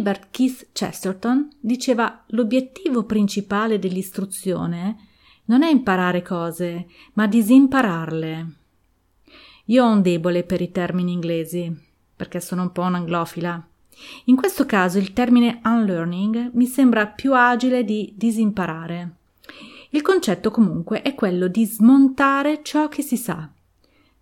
Gilbert Keith Chesterton diceva l'obiettivo principale dell'istruzione non è imparare cose, ma disimpararle. Io ho un debole per i termini inglesi, perché sono un po' un'anglofila. In questo caso il termine unlearning mi sembra più agile di disimparare. Il concetto comunque è quello di smontare ciò che si sa.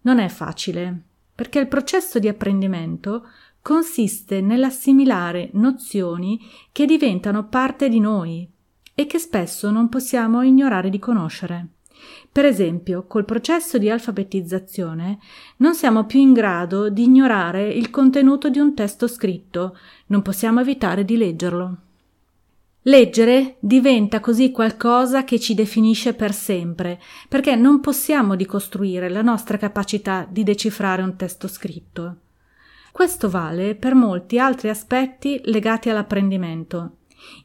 Non è facile, perché il processo di apprendimento consiste nell'assimilare nozioni che diventano parte di noi e che spesso non possiamo ignorare di conoscere. Per esempio, col processo di alfabetizzazione non siamo più in grado di ignorare il contenuto di un testo scritto, non possiamo evitare di leggerlo. Leggere diventa così qualcosa che ci definisce per sempre, perché non possiamo ricostruire la nostra capacità di decifrare un testo scritto. Questo vale per molti altri aspetti legati all'apprendimento.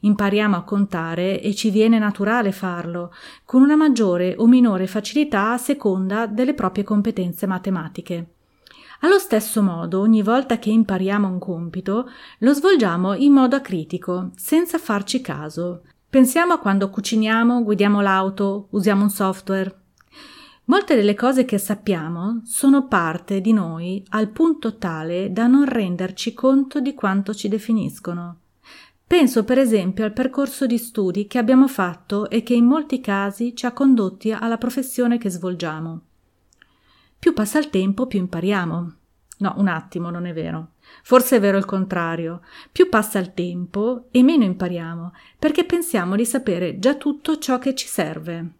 Impariamo a contare e ci viene naturale farlo, con una maggiore o minore facilità a seconda delle proprie competenze matematiche. Allo stesso modo, ogni volta che impariamo un compito, lo svolgiamo in modo acritico, senza farci caso. Pensiamo a quando cuciniamo, guidiamo l'auto, usiamo un software. Molte delle cose che sappiamo sono parte di noi al punto tale da non renderci conto di quanto ci definiscono. Penso per esempio al percorso di studi che abbiamo fatto e che in molti casi ci ha condotti alla professione che svolgiamo. Più passa il tempo, più impariamo. No, un attimo, non è vero. Forse è vero il contrario. Più passa il tempo e meno impariamo, perché pensiamo di sapere già tutto ciò che ci serve.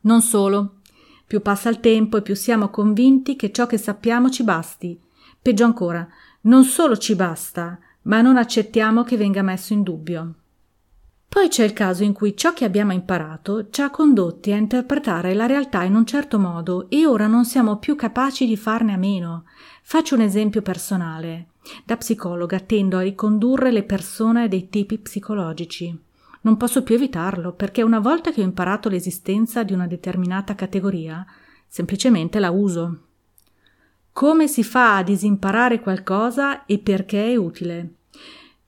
Non solo, più passa il tempo e più siamo convinti che ciò che sappiamo ci basti. Peggio ancora, non solo ci basta, ma non accettiamo che venga messo in dubbio. Poi c'è il caso in cui ciò che abbiamo imparato ci ha condotti a interpretare la realtà in un certo modo e ora non siamo più capaci di farne a meno. Faccio un esempio personale. Da psicologa tendo a ricondurre le persone a dei tipi psicologici. Non posso più evitarlo, perché una volta che ho imparato l'esistenza di una determinata categoria, semplicemente la uso. Come si fa a disimparare qualcosa e perché è utile?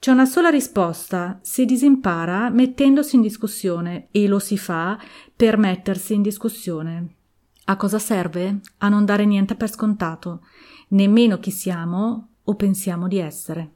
C'è una sola risposta, si disimpara mettendosi in discussione e lo si fa per mettersi in discussione. A cosa serve? A non dare niente per scontato, nemmeno chi siamo o pensiamo di essere.